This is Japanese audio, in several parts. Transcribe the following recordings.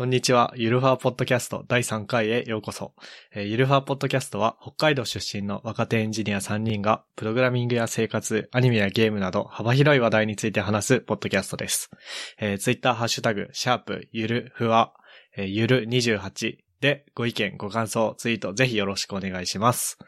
こんにちは。ゆるふわポッドキャスト第3回へようこそ。えーゆるふわポッドキャストは北海道出身の若手エンジニア3人がプログラミングや生活、アニメやゲームなど幅広い話題について話すポッドキャストです。えー、ツイッターハッシュタグ、シャープ、ゆるふわ、えーゆる28でご意見、ご感想、ツイートぜひよろしくお願いします。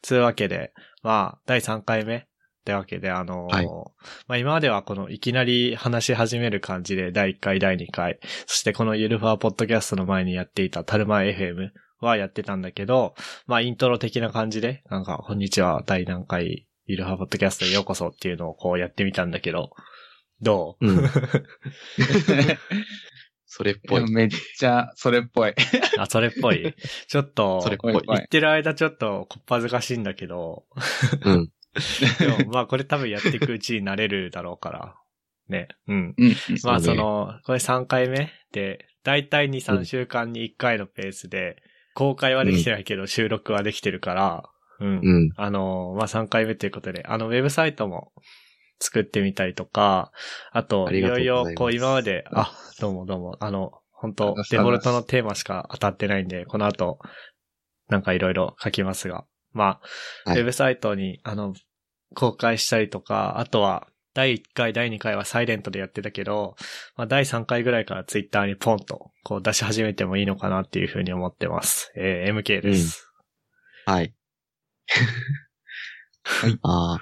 つうわけで、まあ、第3回目ってわけで、あのーはいまあ今まではこのいきなり話し始める感じで第1回、第2回、そしてこのゆるふわポッドキャストの前にやっていたタルマ FM はやってたんだけど、まあイントロ的な感じで、なんか、こんにちは、第何回、ゆるふわポッドキャストへようこそっていうのをこうやってみたんだけど、どう、うん。それっぽい。めっちゃ、それっぽい。あ、それっぽい？ちょっと、それっぽい言ってる間ちょっとこっぱずかしいんだけど、うん。でもまあこれ多分やっていくうちになれるだろうから、ね、うん。うん。まあその、これ3回目で、だいたい2、3うん週間に1回のペースで、公開はできてないけど収録はできてるから、うん。うん。あの、まあ3回目ということで、あの、ウェブサイトも作ってみたりとか、あと、いろいろ、こう今まで、あ、どうもどうも、あの、本あ当デフォルトのテーマしか当たってないんで、この後、なんかいろいろ書きますが、まあ、はいウェブサイトに、あの、公開したりとか、あとは、第1回、第2回はサイレントでやってたけど、まあ、第3回ぐらいからツイッターにポンと、こう出し始めてもいいのかなっていうふうに思ってます。えー MK です。はい。はい。あ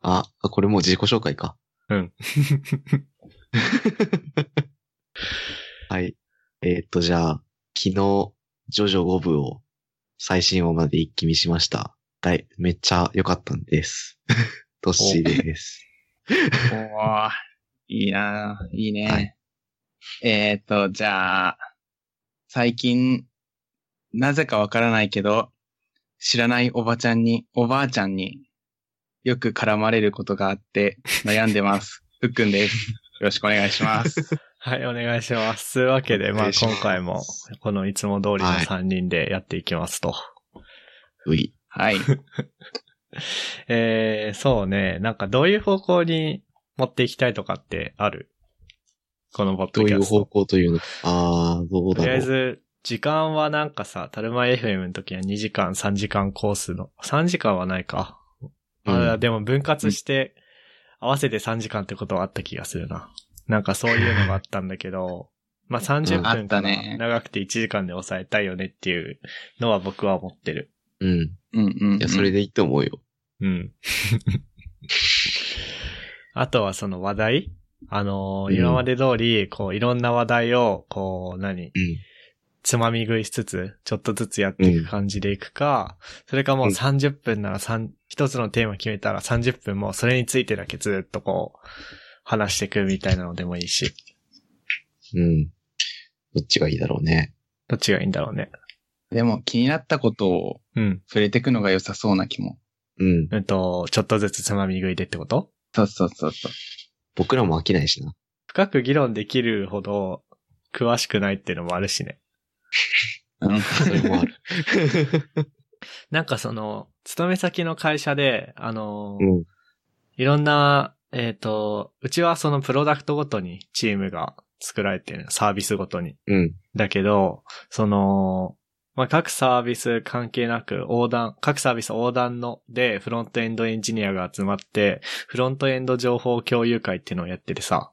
あ。あ、これもう自己紹介か。うん。はい。えーっと、じゃあ、昨日、ジョジョ5部を最新話まで一気見しました。だい、めっちゃ良かったんです。トッシーです。おーいいなぁいいね。はいえっ、と、じゃあ、最近、なぜかわからないけど、知らないおばちゃんに、おばあちゃんによく絡まれることがあって悩んでます。ふっくんです。よろしくお願いします。はい、お願いします。というわけで、まあ今回も、このいつも通りのはい3人でやっていきますと。うい。はい。えー、そうね、なんかどういう方向に持っていきたいとかってある？このポッどういう方ドキャスト。向というの？ああ、どうとりあえだろう。ず、時間はなんかさ、タルマ FM の時は2時間、3時間コースの、3時間はないか。あうんでも分割して、合わせて3時間ってことはあった気がするな。なんかそういうのがあったんだけど、まあ30うんあ分からったね長くて1時間で抑えたいよねっていうのは僕は思ってる。うん。うんうん、うん。いや、それでいいと思うよ。うん。あとはその話題？あのーうん今まで通り、こう、いろんな話題を、こう、何？うん。つまみ食いしつつ、ちょっとずつやっていく感じでいくか、それかもううん30分なら三一つのテーマ決めたら30分もうそれについてだけずっとこう、話していくみたいなのでもいいし、うん。どっちがいいだろうね。どっちがいいんだろうね。でも気になったことをうん。触れていくのが良さそうな気も。うん。うんと、ちょっとずつつまみ食いでってこと？そうそうそうそう。僕らも飽きないしな。深く議論できるほど詳しくないっていうのもあるしね。うん。それもある。なんかその、勤め先の会社で、あのーうん。いろんな、えっ、と、うちはそのプロダクトごとにチームが作られてる、サービスごとに。うん。だけど、その、まあ、各サービス関係なく横断、各サービス横断のでフロントエンドエンジニアが集まって、フロントエンド情報共有会っていうのをやっててさ、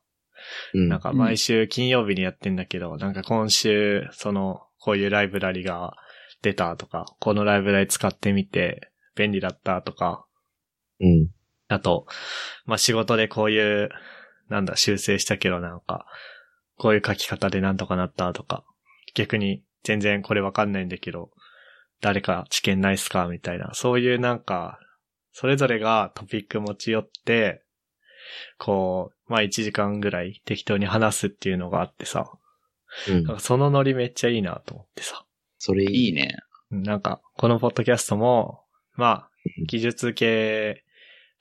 うん。なんか毎週金曜日にやってんだけど、なんか今週、その、こういうライブラリが出たとか、このライブラリ使ってみて便利だったとか、うん。あと、まあ、仕事でこういう、なんだ、修正したけどなんか、こういう書き方でなんとかなったとか、逆に全然これわかんないんだけど、誰か知見ないっすかみたいな、そういうなんか、それぞれがトピック持ち寄って、こう、まあ、1時間ぐらい適当に話すっていうのがあってさ、うんなんかそのノリめっちゃいいなと思ってさ。それいい。ね。うんなんか、このポッドキャストも、まあうん、技術系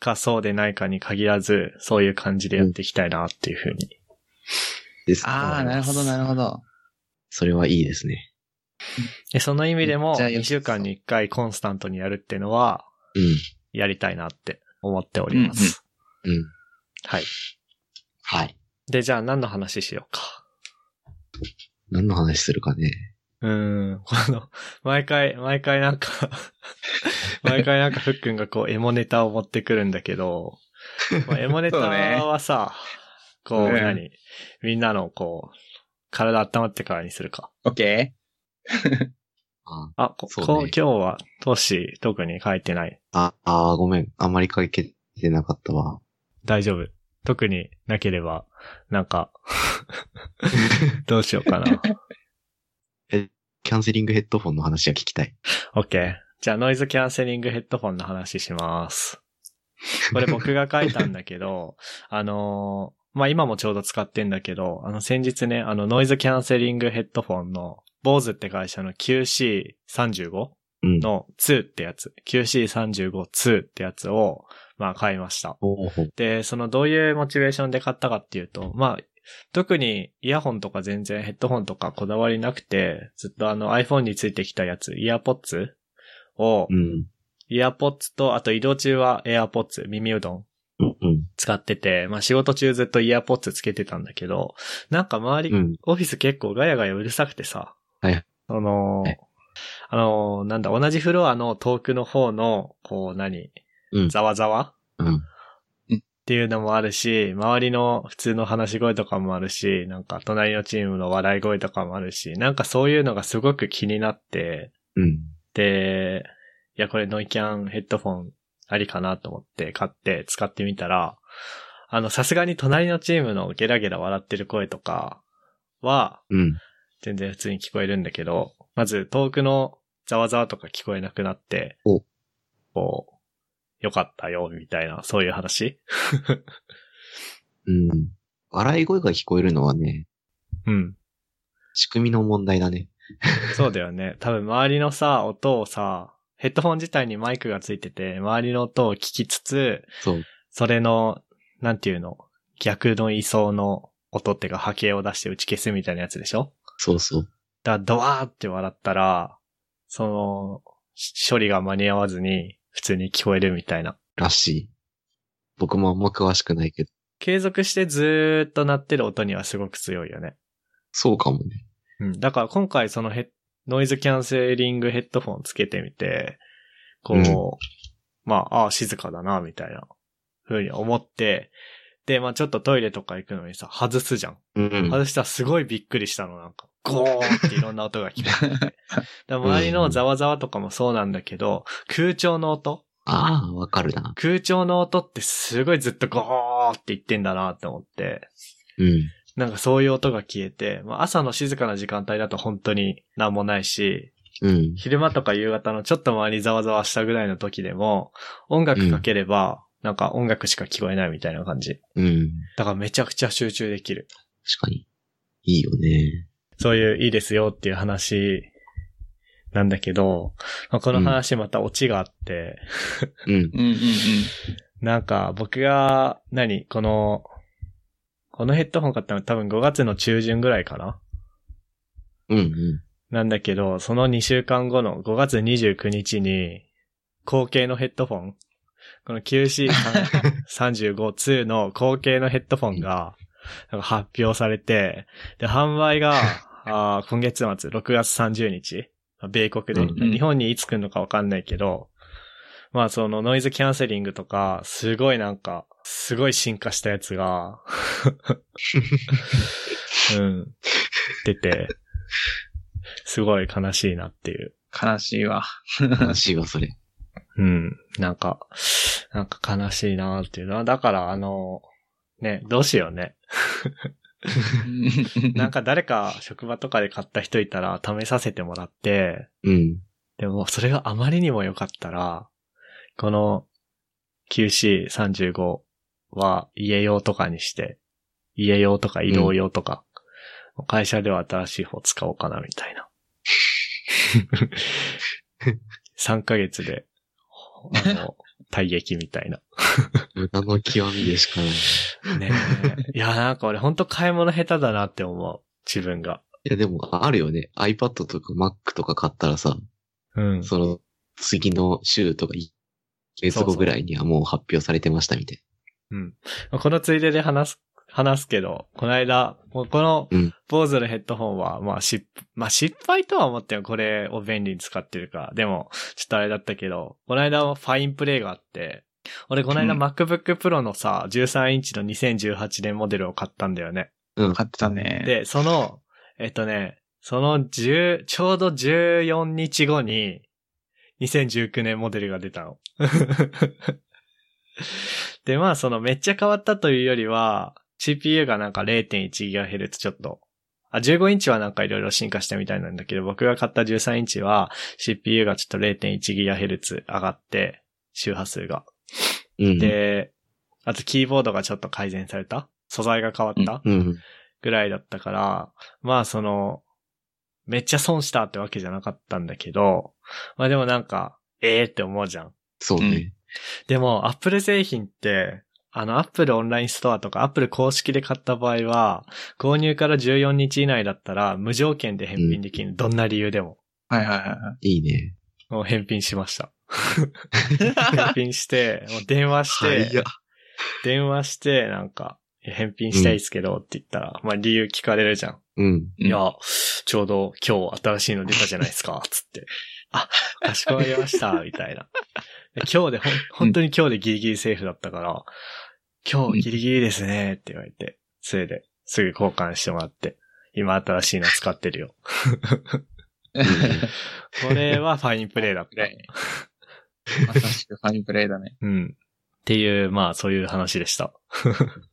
かそうでないかに限らず、そういう感じでやっていきたいなっていうふうに。です。ああ、なるほど、なるほど。それはいいですね。でその意味でも、めっちゃ良2週間に1回コンスタントにやるっていうのは、うん。やりたいなって思っております。うん。はい。はい。で、じゃあ何の話しようか。何の話するかね。うーん、この、毎回、毎回なんか、毎回なんかふっくんがこうエモネタを持ってくるんだけど、まあ エモネタそうねはさ、こう、うん何？みんなのこう、体温まってからにするか。オッケああ、こねこう今日は、トシ、特に書いてない。あ、あーごめん。あんまり書けてなかったわ。大丈夫。特になければ、なんか、どうしようかな。キャンセリングヘッドフォンの話は聞きたい。OK。じゃあ、ノイズキャンセリングヘッドフォンの話します。これ僕が書いたんだけど、あのーまあ、今もちょうど使ってんだけど、あの、先日ね、あの、ノイズキャンセリングヘッドフォンの、BOSE って会社の QC35 うん。の2ってやつ、QC352 ってやつを、まあ、買いました。で、そのどういうモチベーションで買ったかっていうと、まあ、特にイヤホンとか全然ヘッドホンとかこだわりなくて、ずっとあの iPhone についてきたやつ、イヤーポッツを、うん。イヤーポッツと、あと移動中はエアーポッツ、耳うどん。使ってて、まあ仕事中ずっとイヤーポッツつけてたんだけど、なんか周り、うん。オフィス結構ガヤガヤうるさくてさ。はい。その、はいあの、なんだ、同じフロアの遠くの方の、こう何、うんざわざわうん。っていうのもあるし、周りの普通の話し声とかもあるし、なんか隣のチームの笑い声とかもあるし、なんかそういうのがすごく気になって、うん。で、いや、これノイキャンヘッドフォンありかなと思って買って使ってみたら、あの、さすがに隣のチームのゲラゲラ笑ってる声とかは、うん。全然普通に聞こえるんだけど、まず遠くのざわざわとか聞こえなくなってお、こう、よかったよ、みたいな、そういう話？うん。笑い声が聞こえるのはね、うん。仕組みの問題だね。そうだよね。多分周りのさ、音をさ、ヘッドホン自体にマイクがついてて、周りの音を聞きつつ、そう。それの、なんていうの、逆の位相の音っていうか波形を出して打ち消すみたいなやつでしょ？そうそう。だからドワーって笑ったら、その、し処理が間に合わずに普通に聞こえるみたいな。らしい。僕もあんま詳しくないけど、継続してずーっと鳴ってる音にはすごく強いよね。そうかもね。うん。だから今回そのヘッノイズキャンセリングヘッドフォンつけてみて、こう、うんまあ、ああ、静かだな、みたいな、ふうに思って、で、まあちょっとトイレとか行くのにさ、外すじゃん。うん。外したらすごいびっくりしたの、なんか。ゴーンっていろんな音が聞こえて 周りのざわざわとかもそうなんだけど、空調の音ああ、わかるな。空調の音ってすごいずっとゴーって言ってんだなって思って。うん。なんかそういう音が消えて、まあ、朝の静かな時間帯だと本当になんもないし、うん。昼間とか夕方のちょっと周りざわざわしたぐらいの時でも、音楽かければ、なんか音楽しか聞こえないみたいな感じ。うん。だからめちゃくちゃ集中できる。確かに。いいよね。そういういいですよっていう話なんだけど、まあこの話またオチがあって、うん。うんうんうん。なんか僕が、何この、このヘッドホン買ったの多分5月の中旬ぐらいかなうんうん。なんだけど、その2週間後の5月29日に、後継のヘッドフォン、この QC352 の後継のヘッドフォンが、なんか発表されて、で、販売が、あー今月末、6月30日、米国で、うんうん日本にいつ来るのかわかんないけど、まあそのノイズキャンセリングとか、すごいなんか、すごい進化したやつが、うん、出て、すごい悲しいなっていう。悲しいわ。悲しいわ、それ。うん。なんか、なんか悲しいなっていうのは、だからあの、ね、どうしようね。なんか誰か職場とかで買った人いたら試させてもらって、うん。でもそれがあまりにも良かったら、この QC35 は家用とかにして、家用とか移動用とか、会社では新しい方使おうかなみたいな。3ヶ月で、あの、退役みたいな。無駄の極みでしかない。ねえ。いや、なんか俺ほんと買い物下手だなって思う。自分が。いや、でも、あるよね。iPad とか Mac とか買ったらさ、うん。その、次の週とか1ヶ月後ぐらいにはもう発表されてましたみたいうん。このついでで話す話すけど、この間、このうん、坊主のヘッドホンは、まあ失、まあ失敗とは思ってもこれを便利に使ってるから、でも、ちょっとあれだったけど、この間ファインプレイがあって、俺この間うん MacBook Pro のさ、13インチの2018年モデルを買ったんだよね。うん。買ってたね。で、その、えっとね、その10、ちょうど14日後に、2019年モデルが出たの。で、まあ、そのめっちゃ変わったというよりは、CPU がなんか 0.1GHz ちょっと、あ、15インチはなんかいろいろ進化したみたいなんだけど、僕が買った13インチは CPU がちょっと 0.1GHz 上がって、周波数が。うん。で、あとキーボードがちょっと改善された？素材が変わった、うん。ぐらいだったから、まあその、めっちゃ損したってわけじゃなかったんだけど、まあでもなんか、ええって思うじゃん。そうね。でも、アップル製品って、あの、アップルオンラインストアとか、アップル公式で買った場合は、購入から14日以内だったら、無条件で返品できる。どんな理由でも。はいはいはいはい。いいね。もう返品しました。返品して、もう電話して。電話して、なんか、返品したいですけどって言ったら、まあ理由聞かれるじゃん。うん。いや、ちょうど今日新しいの出たじゃないですか、つって。あ、かしこまりました、みたいな。で今日でほん、本当に今日でギリギリセーフだったから、今日ギリギリですね、って言われて、それで、すぐ交換してもらって、今新しいの使ってるよ。これはファインプレイだった。ねまさしくファインプレイだね。うん。っていう、まあそういう話でした。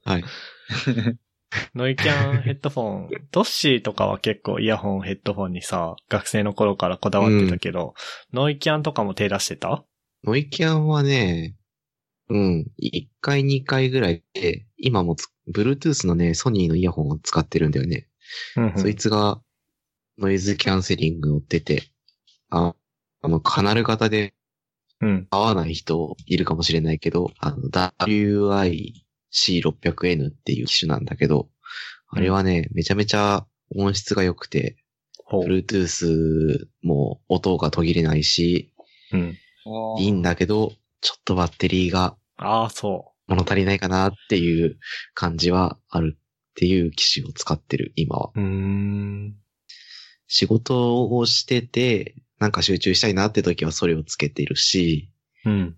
はい。ノイキャンヘッドフォン、トッシーとかは結構イヤホンヘッドフォンにさ、学生の頃からこだわってたけど、ノイキャンとかも手出してた？ノイキャンはね、うん、1回2回ぐらいで、今もつ Bluetooth のね、ソニーのイヤホンを使ってるんだよね。うんうんそいつがノイズキャンセリング乗ってて、ああの、カナル型でうん。合わない人いるかもしれないけど、あの、WIC600N っていう機種なんだけど、あれはね、めちゃめちゃ音質が良くて。Bluetooth も音が途切れないし、うん。いいんだけど、ちょっとバッテリーがああ、そ物足りないかなっていう感じはあるっていう機種を使ってる、今は。う。ん。仕事をしてて、なんか集中したいなって時はそれをつけてるし、うん。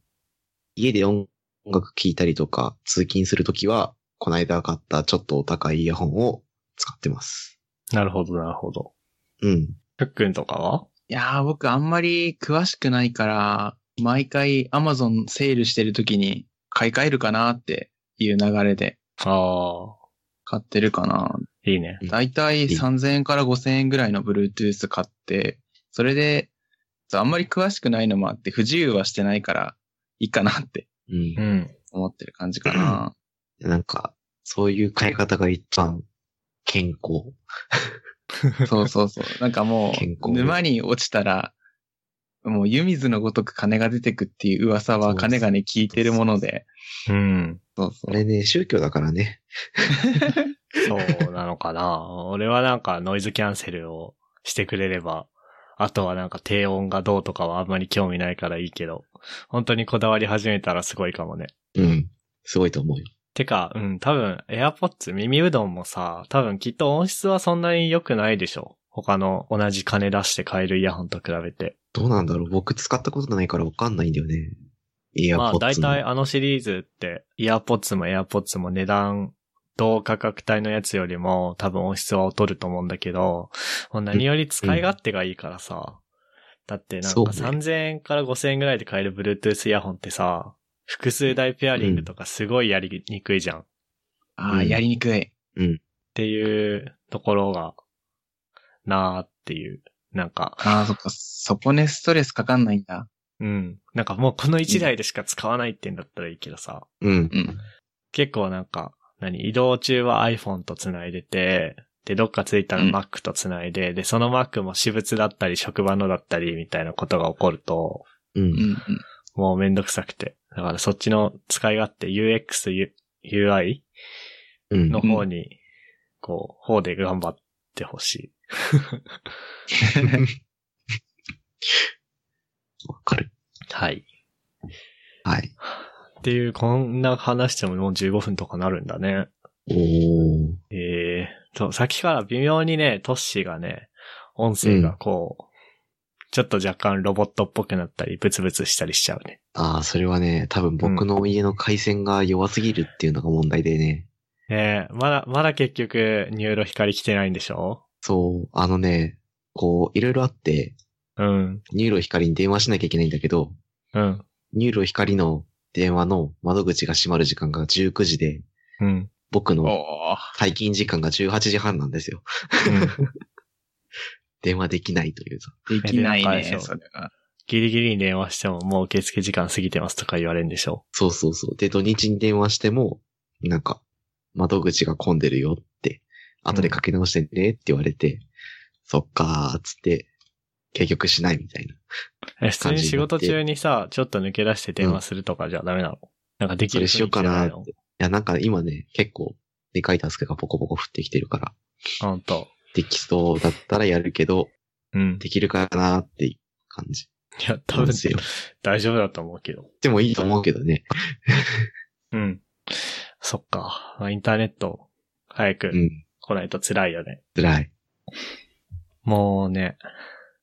家で音楽聴いたりとか、通勤する時は、この間買ったちょっとお高いイヤホンを使ってます。なるほど、なるほど。うん。ふっくんとかは？いやー、僕あんまり詳しくないから、毎回 Amazon セールしてる時に買い替えるかなっていう流れでああ、買ってるかな。いいね。だいたい3000円から5000円ぐらいの Bluetooth 買って、それで、あんまり詳しくないのもあって不自由はしてないからいいかなってうんう。ん。思ってる感じかな。なんか、そういう買い方が一番健康。そうそうそう。なんかもう、沼に落ちたら、もう湯水のごとく金が出てくっていう噂は金がね聞いてるもので。うん。そうそう。あれね、宗教だからね。そうなのかな。俺はなんかノイズキャンセルをしてくれれば、あとはなんか低音がどうとかはあんまり興味ないからいいけど、本当にこだわり始めたらすごいかもね。うん。すごいと思うよ。てか、うん、多分、AirPods 耳うどんもさ、多分きっと音質はそんなに良くないでしょ。他の同じ金出して買えるイヤホンと比べて。どうなんだろう僕使ったことないからわかんないんだよね。イヤまあポッツの。大体あのシリーズって、イヤーポッツも AirPods も値段、同価格帯のやつよりも多分音質は劣ると思うんだけど、もう何より使い勝手がいいからさ。だってなんかそうね3000円から5000円ぐらいで買える Bluetooth イヤホンってさ、複数台ペアリングとかすごいやりにくいじゃん。っああ、うんやりにくい。ていうところが、なーっていう。なんか、ああ、そっか。そこね、ストレスかかんないんだ。うん。なんかもうこの1台でしか使わないってんだったらいいけどさ。うん。うん。結構なんか、何？移動中は iPhone と繋いでて、で、どっか着いたらうん Mac と繋いで、で、その Mac も私物だったり職場のだったりみたいなことが起こると、う。うんん。もうめんどくさくて。だからそっちの使い勝手 UX、U- UI うん。の方に、こう、方で頑張ってほしい。わかる。はい。はい。っていう、こんな話してももう15分とかなるんだね。おー。ええと、さっきから微妙にね、トッシーがね、音声がこう、ちょっと若干ロボットっぽくなったり、ブツブツしたりしちゃうね。ああ、それはね、多分僕の家の回線が弱すぎるっていうのが問題でね。ええまだ、まだ結局、 NURO 光来てないんでしょ？そう、あのね、こう、いろいろあって、うん。 NURO 光に電話しなきゃいけないんだけど、うん。 NURO 光の電話の窓口が閉まる時間が19時で、うん。お僕のー退勤時間が18時半なんですよ。電話できないというさ。できないね、それは。ギリギリに電話してももう受付時間過ぎてますとか言われるんでしょそうそうそう。で、土日に電話しても、なんか、窓口が混んでるよって、後でかけ直してねって言われて、そっかーっつって、結局しないみたいな。え、普通に仕事中にさ、ちょっと抜け出して電話するとかじゃダメなの、なんかできるそれしようかなって。いや、なんか今ね、結構、でかいタスクがポコポコ降ってきてるから、ほんと。できそうだったらやるけど、うん。できるかなーっていう感じ。いや、多分なんですよ。大丈夫だと思うけど。でもいいと思うけどね。うん。そっか。まあインターネット、早くうん。来ないと辛いよね。辛い。もうね、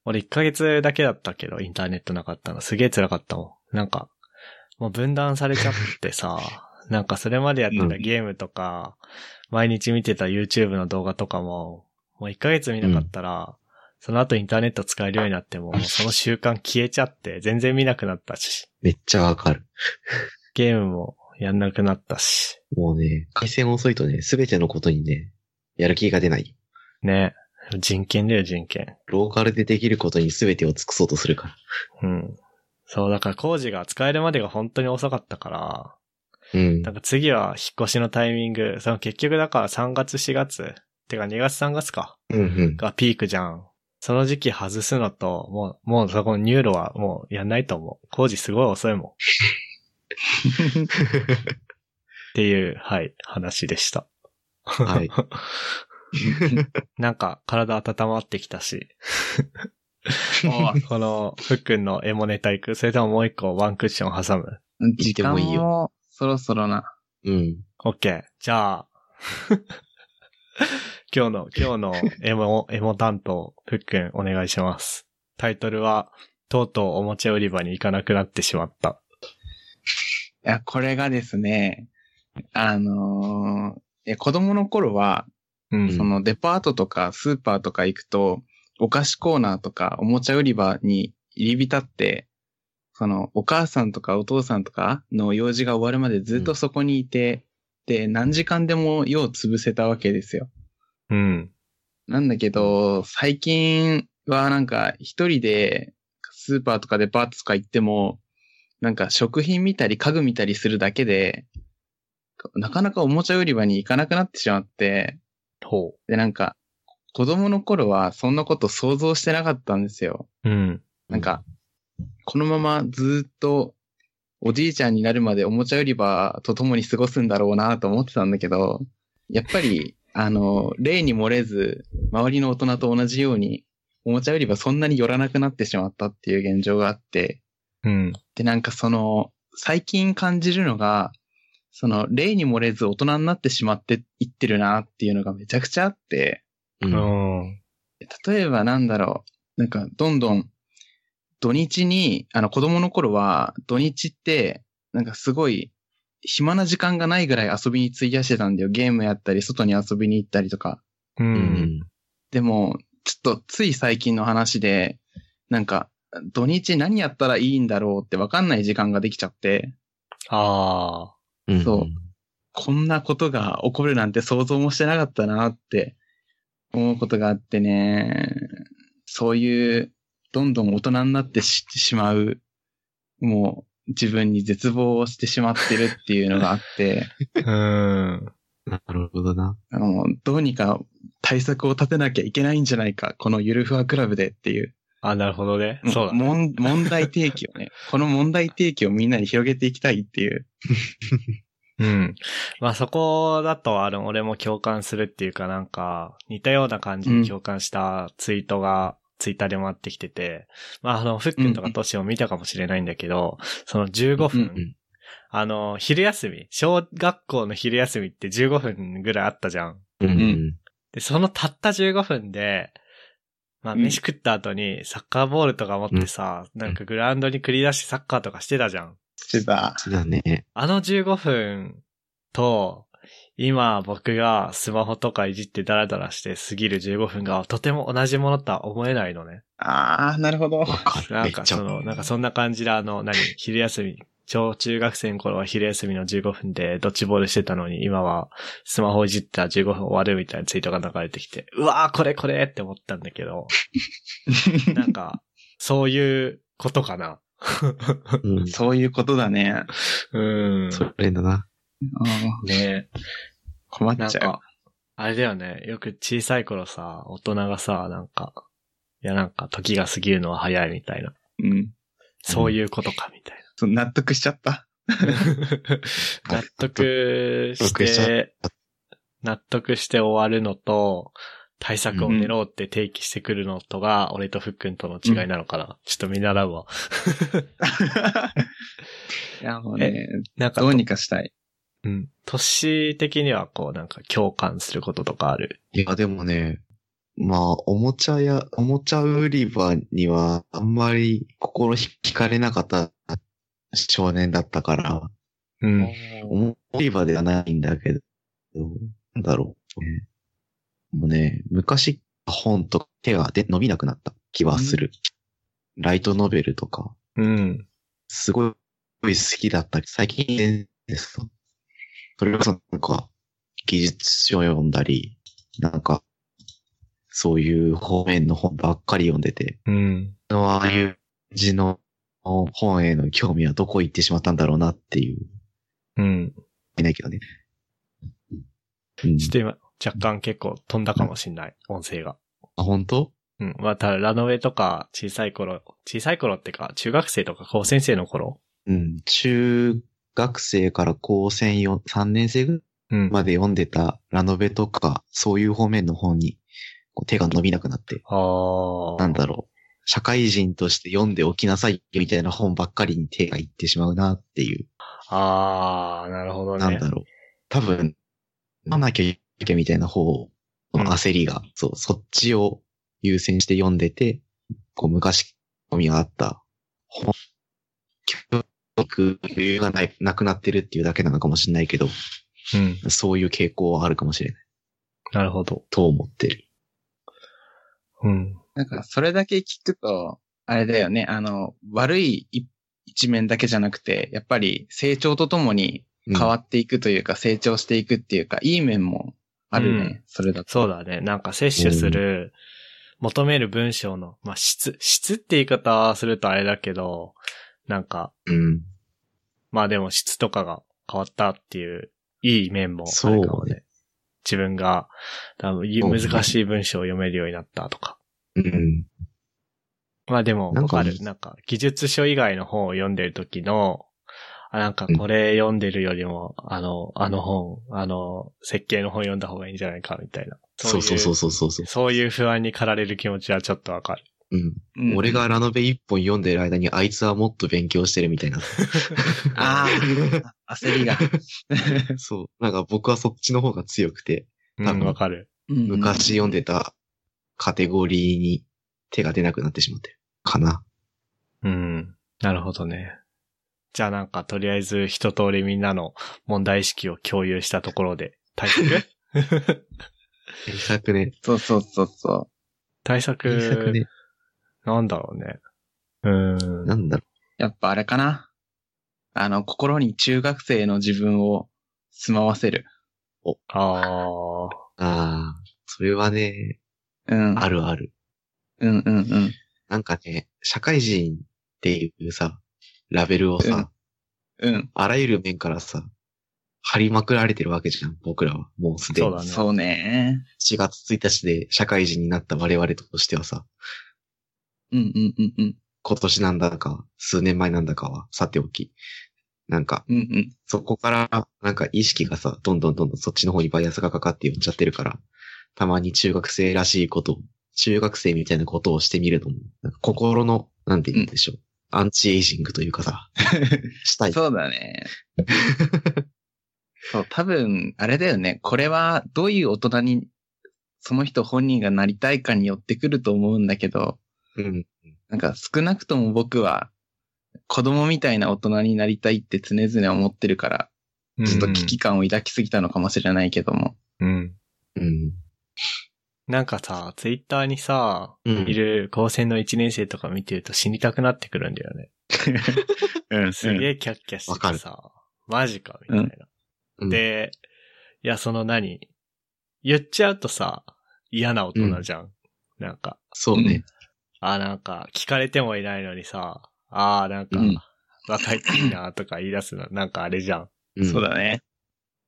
俺1ヶ月だけだったけど、インターネットなかったの。すげえ辛かったもん。なんか、もう分断されちゃってさ、なんかそれまでやってたゲームとか、毎日見てた YouTube の動画とかも、もう1ヶ月見なかったら、その後インターネット使えるようになっても、もうその習慣消えちゃって、全然見なくなったし、めっちゃわかる。ゲームもやんなくなったし、もうね、回線遅いとね、すべてのことにね、やる気が出ない。ね。人権だよ、人権。ローカルでできることにすべてを尽くそうとするから。うん。そう、だから工事が使えるまでが本当に遅かったから、うんな。んか次は引っ越しのタイミング、その結局だから3月4月、てか2月3月か、うんうん。がピークじゃん。その時期外すのと、もう、もうそこの NURO はもうやんないと思う。工事すごい遅いもん。っていう、はい、話でした。はい。なんか体温まってきたし、このふっくんのエモネタ行く、それとももう一個ワンクッション挟む。時間もいいよもそろそろな。うん。オッケー。じゃあ、今日の、今日のエモ、エモ担当、ふっくんお願いします。タイトルは、とうとうおもちゃ売り場に行かなくなってしまった。いや、これがですね、あのーえ子供の頃は、うん。そのデパートとかスーパーとか行くと、お菓子コーナーとかおもちゃ売り場に入り浸って、そのお母さんとかお父さんとかの用事が終わるまでずっとそこにいて、で、何時間でも用を潰せたわけですよ。うん。なんだけど、最近はなんか一人でスーパーとかデパートとか行っても、なんか食品見たり家具見たりするだけで、なかなかおもちゃ売り場に行かなくなってしまって、ほで、なんか、子供の頃はそんなこと想像してなかったんですよ。う。うん。なんか、このままずっとおじいちゃんになるまでおもちゃ売り場と共に過ごすんだろうなと思ってたんだけど、やっぱり、あの、例に漏れず、周りの大人と同じように、おもちゃ売り場そんなに寄らなくなってしまったっていう現状があって、うん。で、なんかその、最近感じるのが、その、例に漏れず大人になってしまっていってるなっていうのがめちゃくちゃあって、う。うんん。例えばなんだろう。なんか、どんどん、土日に、あの、子供の頃は、土日って、なんかすごい、暇な時間がないぐらい遊びに費やしてたんだよ。ゲームやったり、外に遊びに行ったりとか。う。うんん。でも、ちょっと、つい最近の話で、なんか、土日何やったらいいんだろうってわかんない時間ができちゃって、ああ。うん。そうこんなことが起こるなんて想像もしてなかったなって思うことがあってね、そういう、どんどん大人になってししまう、もう自分に絶望をしてしまってるっていうのがあって、うん。なるほどな。あのどうにか対策を立てなきゃいけないんじゃないか、このゆるふわクラブでっていう、あ、なるほどね。そうだ。もん問題提起をね、この問題提起をみんなに広げていきたいっていう。うん。まあそこだと、あの、俺も共感するっていうかなんか、似たような感じに共感したツイートが、ツイッターで回ってきてて、まああの、ふっくんとかトシも見たかもしれないんだけど、その15分、うんあの、昼休み、小学校の昼休みって15分ぐらいあったじゃん。うんうん。で、そのたった15分で、まあ、うん飯食った後にサッカーボールとか持ってさ、なんかグラウンドに繰り出してサッカーとかしてたじゃん。してた。そうだね。あの15分と、今僕がスマホとかいじってダラダラして過ぎる15分がとても同じものとは思えないのね。ああ、なるほど。なんかその、なんかそんな感じであの、何？昼休み、小中学生の頃は昼休みの15分でドッジボールしてたのに、今はスマホいじったら15分終わるみたいなツイートが流れてきて、うわーこれこれって思ったんだけど、なんか、そういうことかな。うん。そういうことだね。あうん。それだな。ーね困っちゃうか。、あれだよね。よく小さい頃さ、大人がさ、なんか、いやなんか時が過ぎるのは早いみたいな。うん。そういうことかみたいそう納得しちゃった。な。納得して、納得して終わるのと、対策を練ろうって提起してくるのとが、俺とふっくんとの違いなのかな。ちょっと見習うわ。いや、もうね、なんか、どうにかしたい。うん。年的にはこうなんか共感することとかある？いや、でもね、まあ、おもちゃや、おもちゃ売り場には、あんまり心惹かれなかった少年だったから、うん。おもちゃ売り場ではないんだけど、なんだろう、ね。もうね、昔本とか手がで伸びなくなった気はする。ライトノベルとか、うん。すごい好きだった。最近ですかそれこそなんか、技術書を読んだり、なんか、そういう方面の本ばっかり読んでて、うん。ああいう字の本への興味はどこ行ってしまったんだろうなっていう、うん。いないけどね。うんちょっと今、若干結構飛んだかもしんない、音声が。あ、本当？うん。また、ラノベとか、小さい頃、小さい頃ってか、中学生とか高専生の頃？うん。中学生から高専4、3年生ぐ。まで読んでたラノベとか、そういう方面の本に手が伸びなくなって、ああ。なんだろう。社会人として読んでおきなさいみたいな本ばっかりに手がいってしまうなっていう、ああ、なるほどね。なんだろう。多分、読まなきゃいけないみたいな方の焦りが、そう、そっちを優先して読んでて、こう昔興味があった本、教育余裕がない、なくなってるっていうだけなのかもしれないけど、うん。そういう傾向はあるかもしれない。なるほど。と思ってる。うん。なんか、それだけ聞くと、あれだよね、あの、悪い一一面だけじゃなくて、やっぱり成長とともに変わっていくというか、成長していくっていうか、いい面もあるね、うんそれだと。そうだね。なんか摂取する、求める文章の、まあ、質、質って言い方はするとあれだけど、なんか、うん。まあでも質とかが変わったっていう、いい面もあるかもそうね。自分が、難しい文章を読めるようになったとか。うん。まあでも、なんかわかる。なんか、技術書以外の本を読んでる時の、あ、なんかこれ読んでるよりも、あの、あの本、あの、設計の本読んだ方がいいんじゃないかみたいな。そうそうそうそうそうそう。そういう不安に駆られる気持ちはちょっとわかる。うん。うん俺がラノベ一本読んでる間にあいつはもっと勉強してるみたいな。ああ、焦りが。そう。なんか僕はそっちの方が強くて、うん、多分わかる。昔読んでたカテゴリーに手が出なくなってしまってる。かな。うん。なるほどね。じゃあなんか、とりあえず一通りみんなの問題意識を共有したところで、対策？対策ね。そうそうそうそ対策、対策ね。なんだろうね。うん。なんだろう。やっぱあれかな。あの、心に中学生の自分を住まわせる。ああ。う。ああ、それはね、うん。あるある。うんうんうん。なんかね、社会人っていうさ、ラベルをさ、うん。あらゆる面からさ、貼りまくられてるわけじゃん、僕らは。もうすでに。そうだねそうね。4月1日で社会人になった我々としてはさ、うんうんうんうん。今年なんだか、数年前なんだかは、さておき。なんか、うんうん。そこから、なんか意識がさ、どんどんどんどんそっちの方にバイアスがかかっていっちゃってるから、たまに中学生らしいことを、中学生みたいなことをしてみるのも、心の、なんて言うんでしょう。アンチエイジングというかさ、したい。そうだね。そう、多分、あれだよね。これはどういう大人に、その人本人がなりたいかによってくると思うんだけど、うん。なんか少なくとも僕は子供みたいな大人になりたいって常々思ってるから、ちょっと危機感を抱きすぎたのかもしれないけども。うん。うん。なんかさ、ツイッターにさ、うん。いる高専の1年生とか見てると死にたくなってくるんだよね。うんすげえキャッキャしててさ、マジか、みたいな。うん、で、いや、その何？言っちゃうとさ、嫌な大人じゃん。なんか、そうね。あ、なんか、聞かれてもいないのにさ、ああ、なんか、うん若いっていいなとか言い出すの、なんかあれじゃん。うん。そうだね。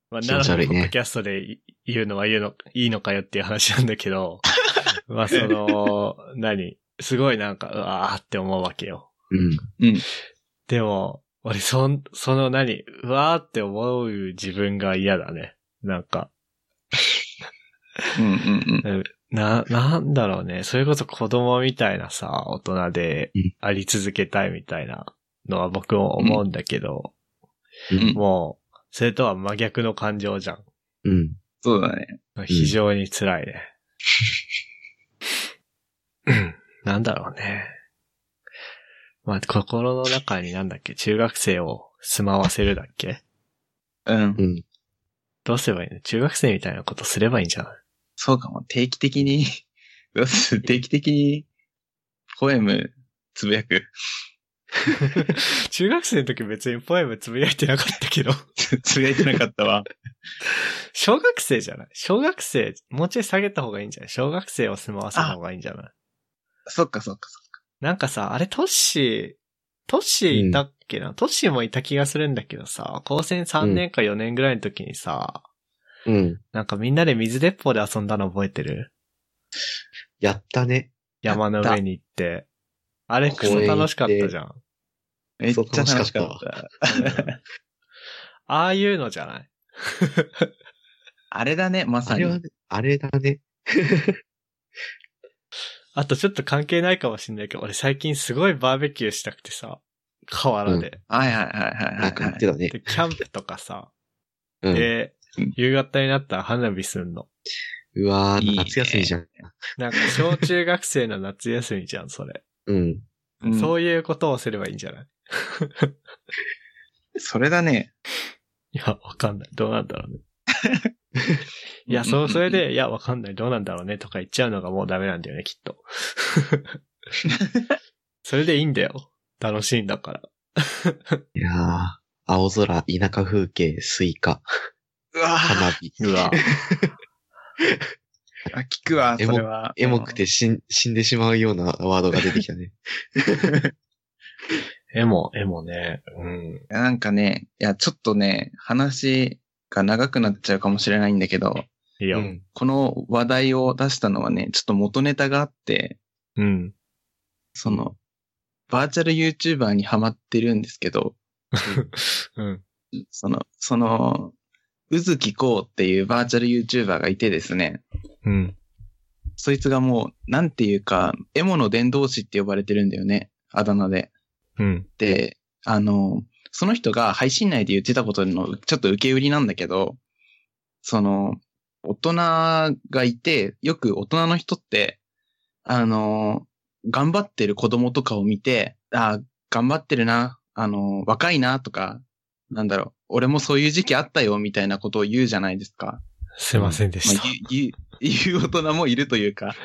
まあ、気なのポッドキャストでい言うのは言うの、いいのかよっていう話なんだけど、まあ、その、何？すごいなんか、うわーって思うわけよ。うん。うん。でも、俺、そん、その何？うわーって思う自分が嫌だね。なんか、うんうんうん。な、なんだろうね。それこそ子供みたいなさ、大人でうんあり続けたいみたいなのは僕も思うんだけど、うん。もう、それとは真逆の感情じゃん。うん。そうだね。非常に辛いね。うん なんだろうね。まあ、心の中になんだっけ、中学生を住まわせるだっけ？うんう。ん。どうすればいいの？中学生みたいなことすればいいんじゃない？そうかも。定期的に、どうする？定期的に、ポエム、つぶやく。中学生の時別にポエムつぶやいてなかったけど。つぶやいてなかったわ。小学生じゃない？小学生、もうちょい下げた方がいいんじゃない？小学生を住まわせた方がいいんじゃない？そっかそっかそっか。なんかさ、あれトッシー、トッシーいたっけな、トッシーもいた気がするんだけどさ、高専3年か4年ぐらいの時にさ、うん。なんかみんなで水鉄砲で遊んだの覚えてる？やったね。山の上に行って。あれクソ楽しかったじゃん。めっちゃ楽しかった。ああいうのじゃない？あれだね、まさに。あれあれだね。あとちょっと関係ないかもしんないけど、俺最近すごいバーベキューしたくてさ、河原で。はいはいはいはいなんかはい。言ってたね。で、キャンプとかさ、うん。でうん、夕方になったら花火すんの。うわー、いいね夏休みじゃん。なんか小中学生の夏休みじゃん、それ。うん。うんそういうことをすればいいんじゃない？それだね。いや、わかんない。どうなんだろうね。いや、そう、それで、いや、わかんない。どうなんだろうね。とか言っちゃうのがもうダメなんだよね、きっと。それでいいんだよ。楽しいんだから。いやー、青空、田舎風景、スイカ、うわ花火。うわ。あ、聞くわ、エモそれは。エモくて死ん死んでしまうようなワードが出てきたね。絵も、絵もね。うん。なんかね、いや、ちょっとね、話が長くなっちゃうかもしれないんだけど、いいよ。うん。この話題を出したのはね、ちょっと元ネタがあって、うん。その、バーチャル YouTuber にハマってるんですけど、うん。その、その、うずきこうっていうバーチャル YouTuber がいてですね、うん。そいつがもう、なんていうか、エモの伝道師って呼ばれてるんだよね、あだ名で。うん。で、あの、その人が配信内で言ってたことのちょっと受け売りなんだけど、その、大人がいて、よく大人の人って、あの、頑張ってる子供とかを見て、あ頑張ってるな、あの、若いなとか、なんだろう、俺もそういう時期あったよみたいなことを言うじゃないですか。すいませんでしまあ、言う、言う、大人もいるというか。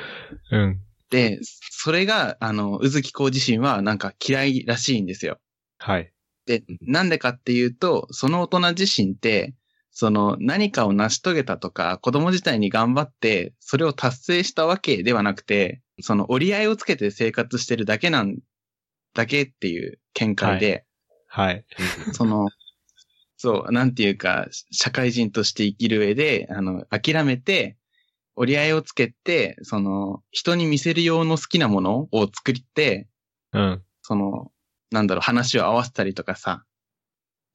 た。うん。で、それが、あの、うずきこう自身はなんか嫌いらしいんですよ。はい。で、なんでかっていうと、その大人自身って、その何かを成し遂げたとか、子供自体に頑張って、それを達成したわけではなくて、その折り合いをつけて生活してるだけなん、だけっていう見解で、はい。その、そう、なんていうか、社会人として生きる上で、あの、諦めて、折り合いをつけて、その、人に見せる用の好きなものを作って、うん。その、なんだろう、話を合わせたりとかさ、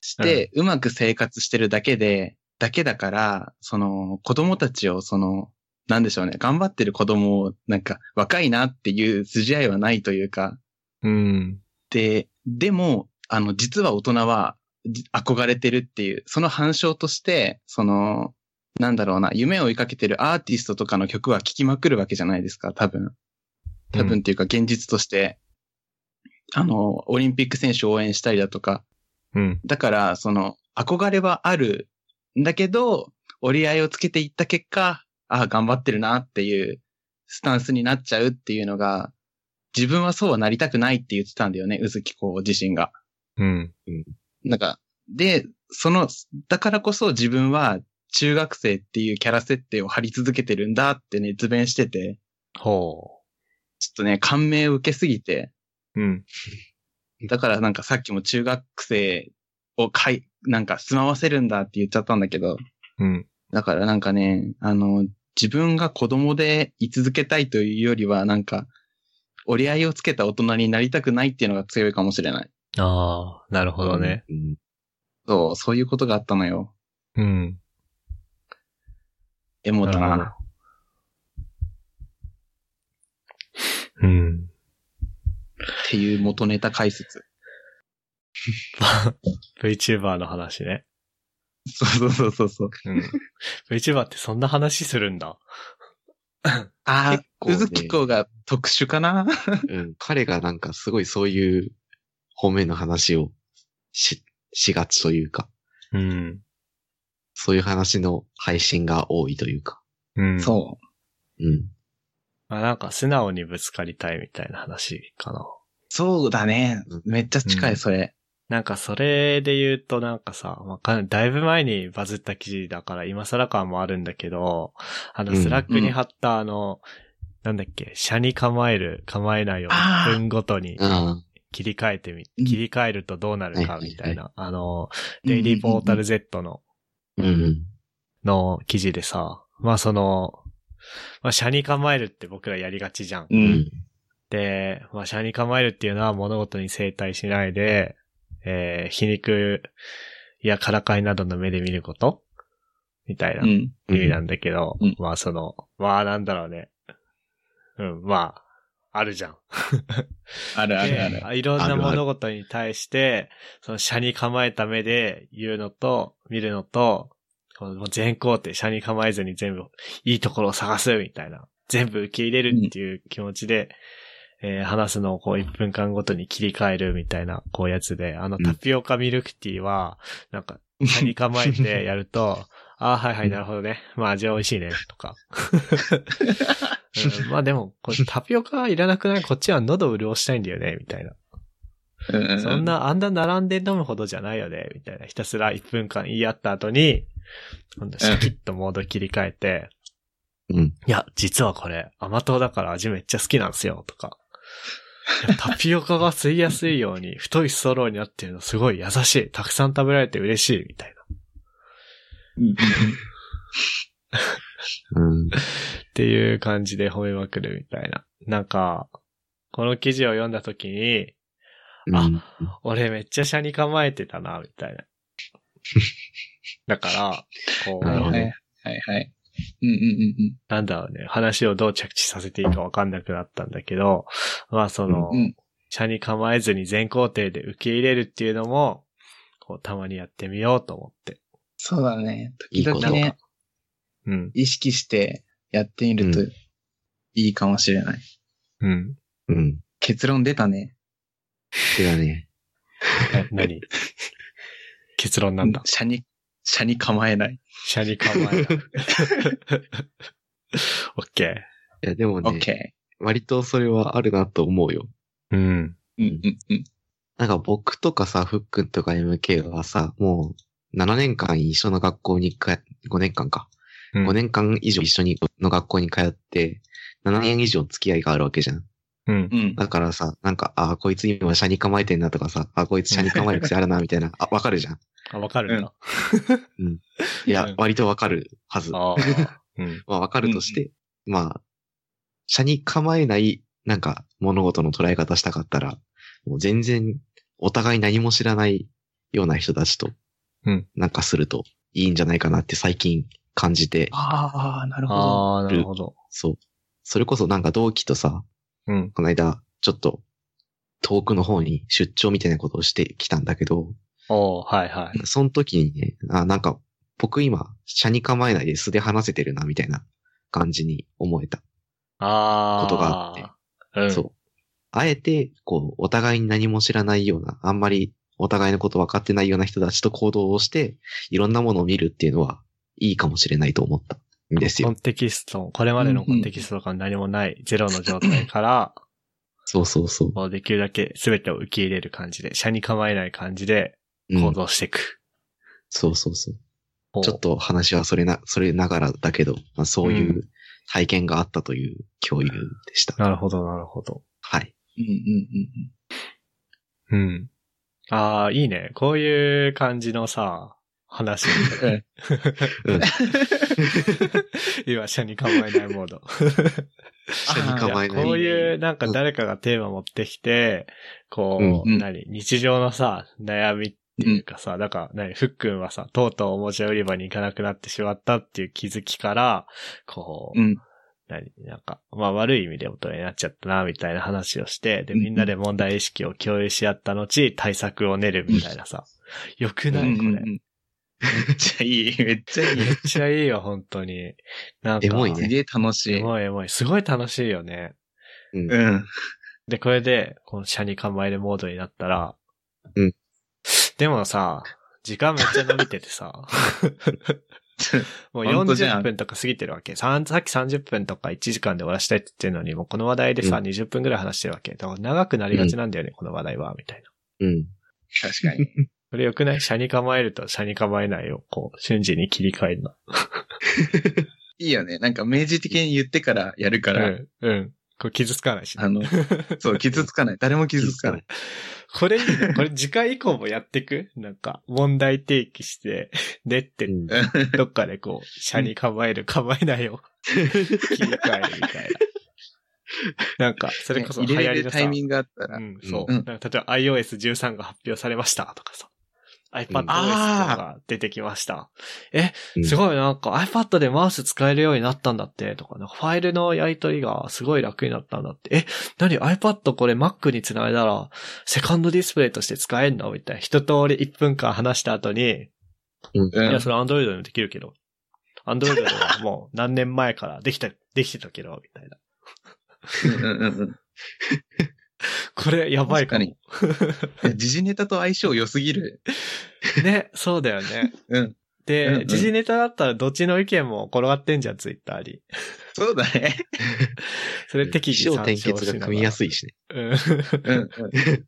して、うまく生活してるだけで、だけだから、その、子供たちを、その、なんでしょうね、頑張ってる子供を、なんか、若いなっていう筋合いはないというか、うん。で、でも、あの、実は大人はじ憧れてるっていう、その反証として、その、なんだろうな、夢を追いかけてるアーティストとかの曲は聴きまくるわけじゃないですか、多分。多分っていうか現実として、あの、オリンピック選手を応援したりだとか、うん。だから、その、憧れはあるんだけど、折り合いをつけていった結果、ああ、頑張ってるなっていうスタンスになっちゃうっていうのが、自分はそうはなりたくないって言ってたんだよね、うずきこう自身が。うん。なんか、で、その、だからこそ自分は中学生っていうキャラ設定を張り続けてるんだって熱弁してて、ほちょっとね、感銘を受けすぎて、う。うん。だからなんかさっきも中学生をかい、なんか住まわせるんだって言っちゃったんだけど、うん。だからなんかね、あの、自分が子供で居続けたいというよりは、なんか、折り合いをつけた大人になりたくないっていうのが強いかもしれない。ああ、なるほどね。うん。そう、そういうことがあったのよ。うん。エモだなるな。うん。っていう元ネタ解説。VTuber の話ね。そうそうそうそう。うん。VTuber ってそんな話するんだ。ああうずきこが特殊かな？うん。彼がなんかすごいそういう方面の話をし、しがちというか、うん。そういう話の配信が多いというか。うん。う。そう。うん。まあなんか素直にぶつかりたいみたいな話かな。そうだねうん。めっちゃ近うんい、それ。なんかそれで言うとなんかさ、まあだいぶ前にバズった記事だから今更感もあるんだけど、あのうん Slack に貼ったあの、なんだっけ、斜に構える、構えないをあー1分ごとにあ切り替えてみ、うん切り替えるとどうなるかみたいな、あの、デイリーポータル Z の。の記事でさ、まあその、まあ車に構えるって僕らやりがちじゃん。う。うんん。で、まあ、車に構えるっていうのは物事に正対しないで、えー皮肉やからかいなどの目で見ること？みたいなうん。意味なんだけど、うんまあその、まあなんだろうね。うん、まあ、あるじゃん。あるあるある。でいろんな物事に対して、その車に構えた目で言うのと、見るのと、この全肯定、車に構えずに全部いいところを探すみたいな。全部受け入れるっていう気持ちで、えー話すのをこう1分間ごとに切り替えるみたいな、こうやつで、あのうんタピオカミルクティーは、なんか、車に構えてやると、ああ、はいはい、なるほどね。まあ味は美味しいね、とか。うんまあでも、これタピオカいらなくない？こっちは喉を潤したいんだよね、みたいな。うそん。な、あんな並んで飲むほどじゃないよね、みたいな。ひたすら1分間言い合った後に、今度シャキッとモード切り替えて、うん。いや、実はこれ、甘党だから味めっちゃ好きなんですよ、とか。タピオカが吸いやすいように、太いストローになってるのすごい優しい。たくさん食べられて嬉しい、みたいな。っていう感じで褒めまくるみたいな。なん。か、この記事を読ん。だ時に、あ俺めっちゃ車に構えてたな、みたいな。だから、こう、なるほどはいはいはいはい。うん。うん。うん。なん。だろうね、話をどう着地させていいかわかん。なくなったん。だけど、まあその、うん。うん。車に構えずに全工程で受け入れるっていうのも、こう、たまにやってみようと思って。そうだね。いいこと時々ね、うん。意識してやってみるとういいかもしれない。うん。うん。結論出たね。でだね。え何？結論なんだ？車に、車に構えない。車に構えない。オッケいや、でもオッね、ケ割とそれはあるなと思うよ。ー。うん。ー。うんうんうん。なんか僕とかさ、ふっくんとか MK はさ、もう7年間一緒の学校に通っ、5年間か。うん5年間以上一緒にの学校に通って、7年以上付き合いがあるわけじゃん。うん。うん。だからさ、なんか、ああ、こいつ今車に構えてんなとかさ、あこいつ車に構える癖あるな、みたいな、あ、わかるじゃん。あ、わかるんだ。いやうん、割とわかるはず。ああ。うん。まあ、わかるとして、まあ、車に構えない、なんか、物事の捉え方したかったら、もう全然、お互い何も知らないような人たちと、うんなんかするといいんじゃないかなって最近感じて、ああ、なるほど。ああ、なるほど。そう。それこそなんか同期とさ、うん。この間、ちょっと、遠くの方に出張みたいなことをしてきたんだけど、おーはいはい。その時にね、あ、なんか、僕今、車に構えないで素で話せてるな、みたいな感じに思えた。ああ。ことがあって。うん。そう。あえて、こう、お互いに何も知らないような、あんまりお互いのこと分かってないような人たちと行動をして、いろんなものを見るっていうのは、いいかもしれないと思ったんですよコン。テキスト、これまでのコンテキストとか何もないゼロの状態から、そうそうそう。もうできるだけ全てを受け入れる感じで、車に構えない感じでうん行動していく。そうそうそう。ほうちょっと話はそれな、それながらだけど、まあ、そういうう体験があったという共有でした。なるほど、なるほど。はい。うんうんうん。ああ、いいね。こういう感じのさ、話。うんうん。うん。今、車に構えないモード。車に構えない。こういう、なんか誰かがテーマ持ってきて、こう、うんうん何？日常のさ、悩みっていうかさ、だから、何？ふっくんはさ、とうとうおもちゃ売り場に行かなくなってしまったっていう気づきから、こう、うん。何なんか、まあ悪い意味で大人になっちゃったな、みたいな話をして、で、みんなで問題意識を共有し合った後、対策を練るみたいなさ。よくないこれ。めっちゃいい、めっちゃいい。めっちゃいいよ、本当に。なんか、エモいねすげえ楽しい。エモいエモい。すごい楽しいよね。うん。うん。で、これで、この車に構えるモードになったら、うん。でもさ、時間めっちゃ伸びててさ、もう40本当じゃん分とか過ぎてるわけ。さっき30分とか1時間で終わらしたいって言ってるのに、もうこの話題でさ、うん20分くらい話してるわけ。だから長くなりがちなんだよね、この話題は、みたいな。うん。確かに。これよくない？車に構えると車に構えないを、こう、瞬時に切り替えるの。いいよね。なんか明示的に言ってからやるから、うん、うん。これ傷つかないしね、あの、そう、傷つかない。誰も傷つかない。これいいね。これ次回以降もやってく？なんか、問題提起して、練ってう、ん。どっかでこう、車に構える、構えないを切り替えるみたいな。なんか、それこそ流行りのさ、れるタイミングがあったら。うん、そう。うんなんか例えば iOS13 が発表されましたとかさ、iPadOS が出てきました。え、うん。すごいなんか iPad でマウス使えるようになったんだって、とか、なんかファイルのやり取りがすごい楽になったんだって。え、何？iPad これ Mac につないだら、セカンドディスプレイとして使えんの？みたいな。一通り1分間話した後に、うん。いや、それ Android でもできるけど、Android ではもう何年前からできた、できてたけど、みたいな。これやばいかも。時事ネタと相性良すぎる。ね、そうだよね。うん。で、うんうん時事ネタだったらどっちの意見も転がってんじゃん、ツイッターに。そうだね。それ適宜起承転結が組みやすい。いしね。うん。うんうん。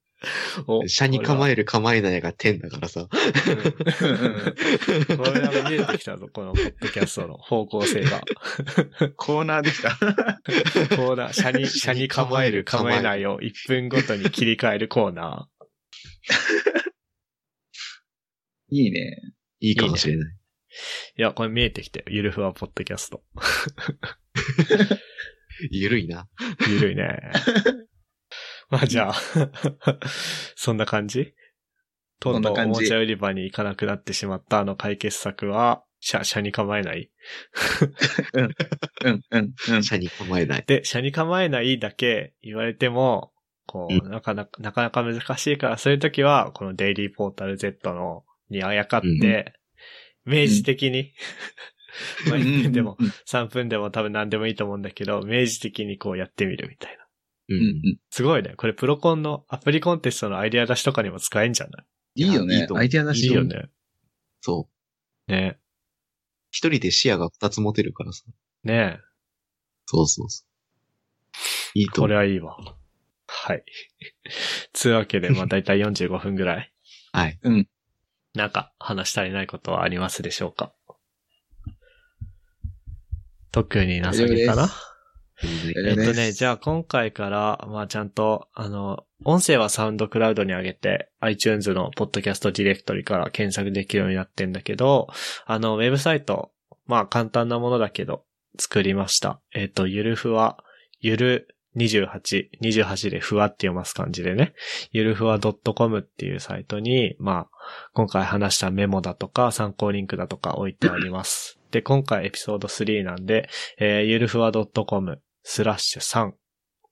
お 車に構ええる構えないが点だからさ。これなんか見えてきたぞ、このポッドキャストの方向性が。コーナーできた。コーナー、車に、車に構える、構えないを1分ごとに切り替えるコーナいいね。いいかもしれない。ー。いや、これ見えてきて、ゆるふわポッドキャスト。ゆるいな。ゆるいね。まあじゃあ、そんな感じ？とうんとうおそな感じもちゃ売り場に行かなくなってしまったあの解決策は、車、車に構えない？うんうんうん。車に構えない。で、車に構えないだけ言われても、こう、うなかなか、なかなか難しいから、そういう時は、このデイリーポータル Z の、にあやかって、明示的に、まあ1分でも、3分でも多分何でもいいと思うんだけど、明示的にこうやってみるみたいな。ううんうん。すごいね。これプロコンのアプリコンテストのアイデア出しとかにも使えんじゃない？いいよねいいと。思うアイデア出しいいよ。ね。そう。ね。一人で視野が二つ持てるからさ。ねそうそうそう。いいとこ。れはいいわ。はい。つうわけで、まあだいたい45分ぐらい。はい。なんか話足りないことはありますでしょうか？特になさげかな？大丈夫えっとね、じゃあ今回から、まあちゃんと、あの、音声はサウンドクラウドに上げて、iTunes のポッドキャストディレクトリから検索できるようになってんだけど、あの、ウェブサイト、まあ簡単なものだけど、作りました。えっと、ゆるふわ、ゆる28、28でふわって読ます感じでね、ゆるふわ .com っていうサイトに、まあ、今回話したメモだとか参考リンクだとか置いてあります。で、今回エピソード3なんで、えーゆるふわ .com スラッシュ3っっ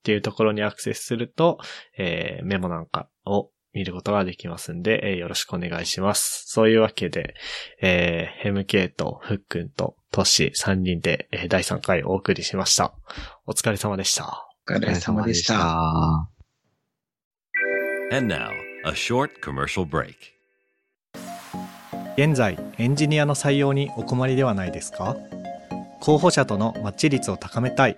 ていうところにアクセスすると、えーメモなんかを見ることができますんで、えーよろしくお願いします。そういうわけで、えー、ヘムケイとフックンとトッシー3人で、えー第3回お送りしました。お疲れ様でした。お疲れ様でした。た。And now, a short commercial break. 現在エンジニアの採用にお困りではないですか？候補者とのマッチ率を高めたい